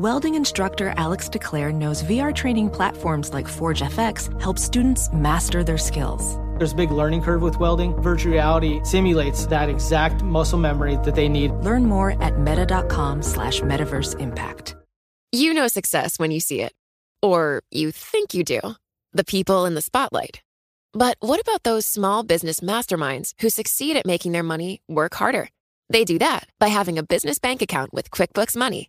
Welding instructor Alex DeClaire knows VR training platforms like Forge FX help students master their skills. There's a big learning curve with welding. Virtual reality simulates that exact muscle memory that they need. Learn more at meta.com slash metaverse impact. You know success when you see it. Or you think you do. The people in the spotlight. But what about those small business masterminds who succeed at making their money work harder? They do that by having a business bank account with QuickBooks Money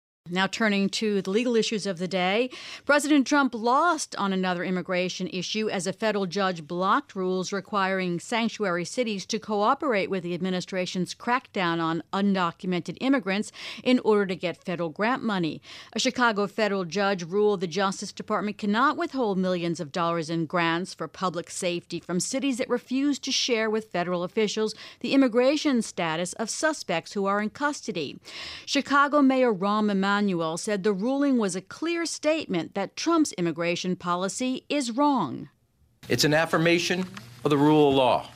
Now, turning to the legal issues of the day, President Trump lost on another immigration issue as a federal judge blocked rules requiring sanctuary cities to cooperate with the administration's crackdown on undocumented immigrants in order to get federal grant money. A Chicago federal judge ruled the Justice Department cannot withhold millions of dollars in grants for public safety from cities that refuse to share with federal officials the immigration status of suspects who are in custody. Chicago Mayor Rahm Emanuel said the ruling was a clear statement that Trump's immigration policy is wrong. It's an affirmation of the rule of law.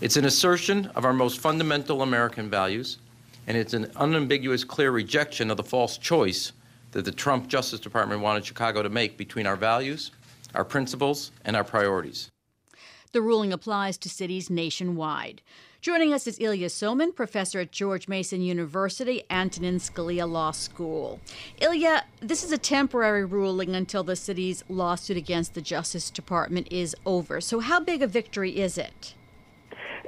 It's an assertion of our most fundamental American values, and it's an unambiguous, clear rejection of the false choice that the Trump Justice Department wanted Chicago to make between our values, our principles, and our priorities. The ruling applies to cities nationwide. Joining us is Ilya Somin, professor at George Mason University, Antonin Scalia Law School. Ilya, this is a temporary ruling until the city's lawsuit against the Justice Department is over. So, how big a victory is it?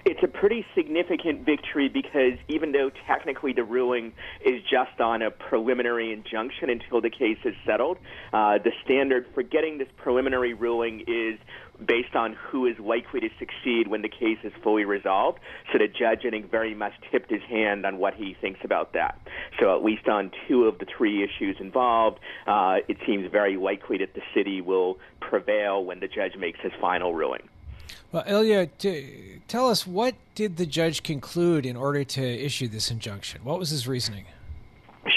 It's a pretty significant victory because even though technically the ruling is just on a preliminary injunction until the case is settled, uh, the standard for getting this preliminary ruling is based on who is likely to succeed when the case is fully resolved. So the judge, I think, very much tipped his hand on what he thinks about that. So at least on two of the three issues involved, uh, it seems very likely that the city will prevail when the judge makes his final ruling. Well, Ilya, t- tell us what did the judge conclude in order to issue this injunction? What was his reasoning?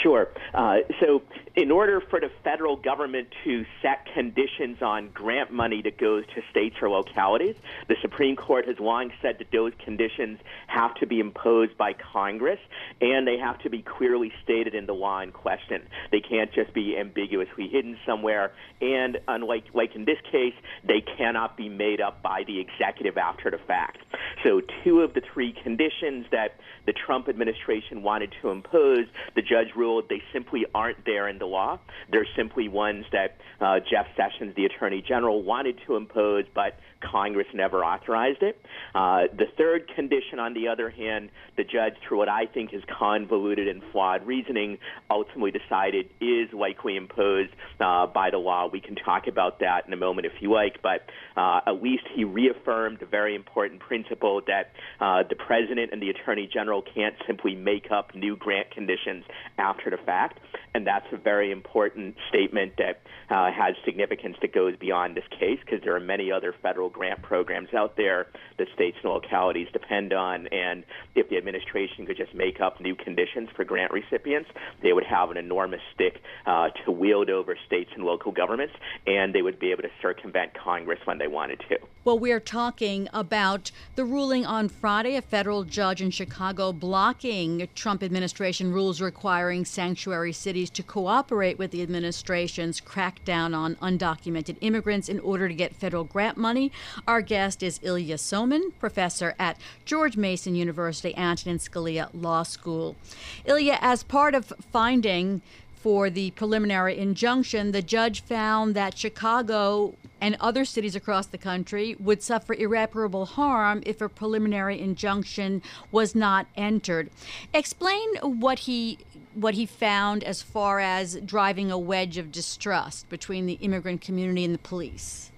Sure. Uh, so, in order for the federal government to set conditions on grant money that goes to states or localities, the Supreme Court has long said that those conditions have to be imposed by Congress and they have to be clearly stated in the law in question. They can't just be ambiguously hidden somewhere. And unlike like in this case, they cannot be made up by the executive after the fact. So, two of the three conditions that the Trump administration wanted to impose, the judge ruled they simply aren't there in the law. They're simply ones that uh, Jeff Sessions, the Attorney General, wanted to impose, but Congress never authorized it. Uh, the third condition, on the other hand, the judge, through what I think is convoluted and flawed reasoning, ultimately decided is likely imposed uh, by the law. We can talk about that in a moment if you like, but uh, at least he reaffirmed a very important principle that uh, the president and the attorney general can't simply make up new grant conditions after the fact, and that's a very important statement that uh, has significance that goes beyond this case because there are many other federal grant programs out there that states and localities depend on. And if the administration could just make up new conditions for grant recipients, they would have an enormous stick uh, to wield over states and local governments, and they would be able to circumvent Congress when they wanted to. Well, we are talking about the ruling on Friday. A federal judge in Chicago blocking Trump administration rules requiring sanctuary cities to cooperate with the administration's crackdown on undocumented immigrants in order to get federal grant money. Our guest is Ilya Somin, professor at George Mason University Antonin Scalia Law School. Ilya, as part of finding for the preliminary injunction, the judge found that Chicago and other cities across the country would suffer irreparable harm if a preliminary injunction was not entered. Explain what he what he found as far as driving a wedge of distrust between the immigrant community and the police.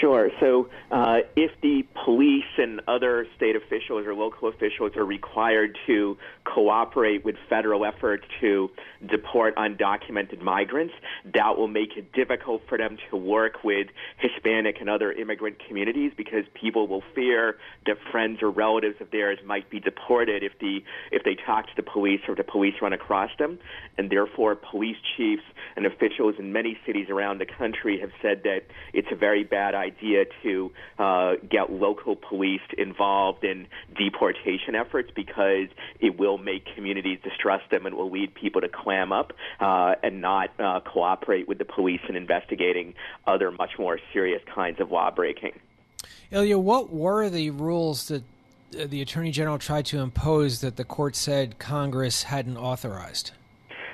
Sure. So, uh, if the police and other state officials or local officials are required to cooperate with federal efforts to deport undocumented migrants, that will make it difficult for them to work with Hispanic and other immigrant communities because people will fear that friends or relatives of theirs might be deported if the if they talk to the police or the police run across them, and therefore police chiefs and officials in many cities around the country have said that it's a very bad idea to uh, get local police involved in deportation efforts because it will make communities distrust them and will lead people to clam up uh, and not uh, cooperate with the police in investigating other much more serious kinds of law breaking. Ilya, what were the rules that uh, the Attorney General tried to impose that the court said Congress hadn't authorized?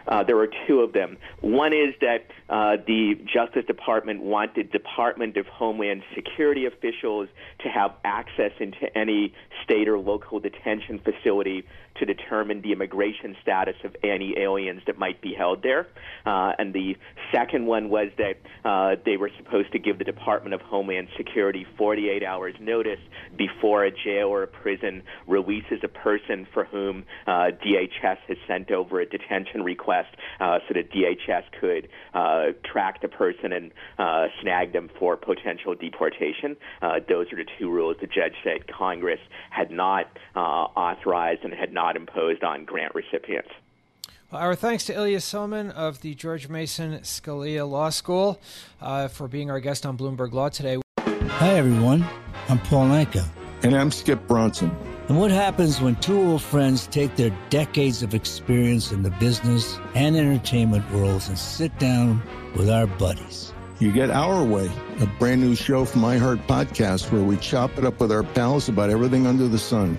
Uh, there were two of them. One is that uh, the Justice Department wanted Department of Homeland Security officials to have access into any state or local detention facility to determine the immigration status of any aliens that might be held there. Uh, and the second one was that uh, they were supposed to give the Department of Homeland Security 48 hours notice before a jail or a prison releases a person for whom uh, DHS has sent over a detention request uh, so that DHS could uh, track the person and uh, snag them for potential deportation. those are the two rules the judge said Congress had not authorized and had not not imposed on grant recipients. Well, our thanks to Ilya Somin of the George Mason Scalia Law School uh, for being our guest on Bloomberg Law today. Hi, everyone. I'm Paul Anka. And I'm Skip Bronson. And what happens when two old friends take their decades of experience in the business and entertainment worlds and sit down with our buddies? You get Our Way, a brand new show from iHeart Podcast where we chop it up with our pals about everything under the sun.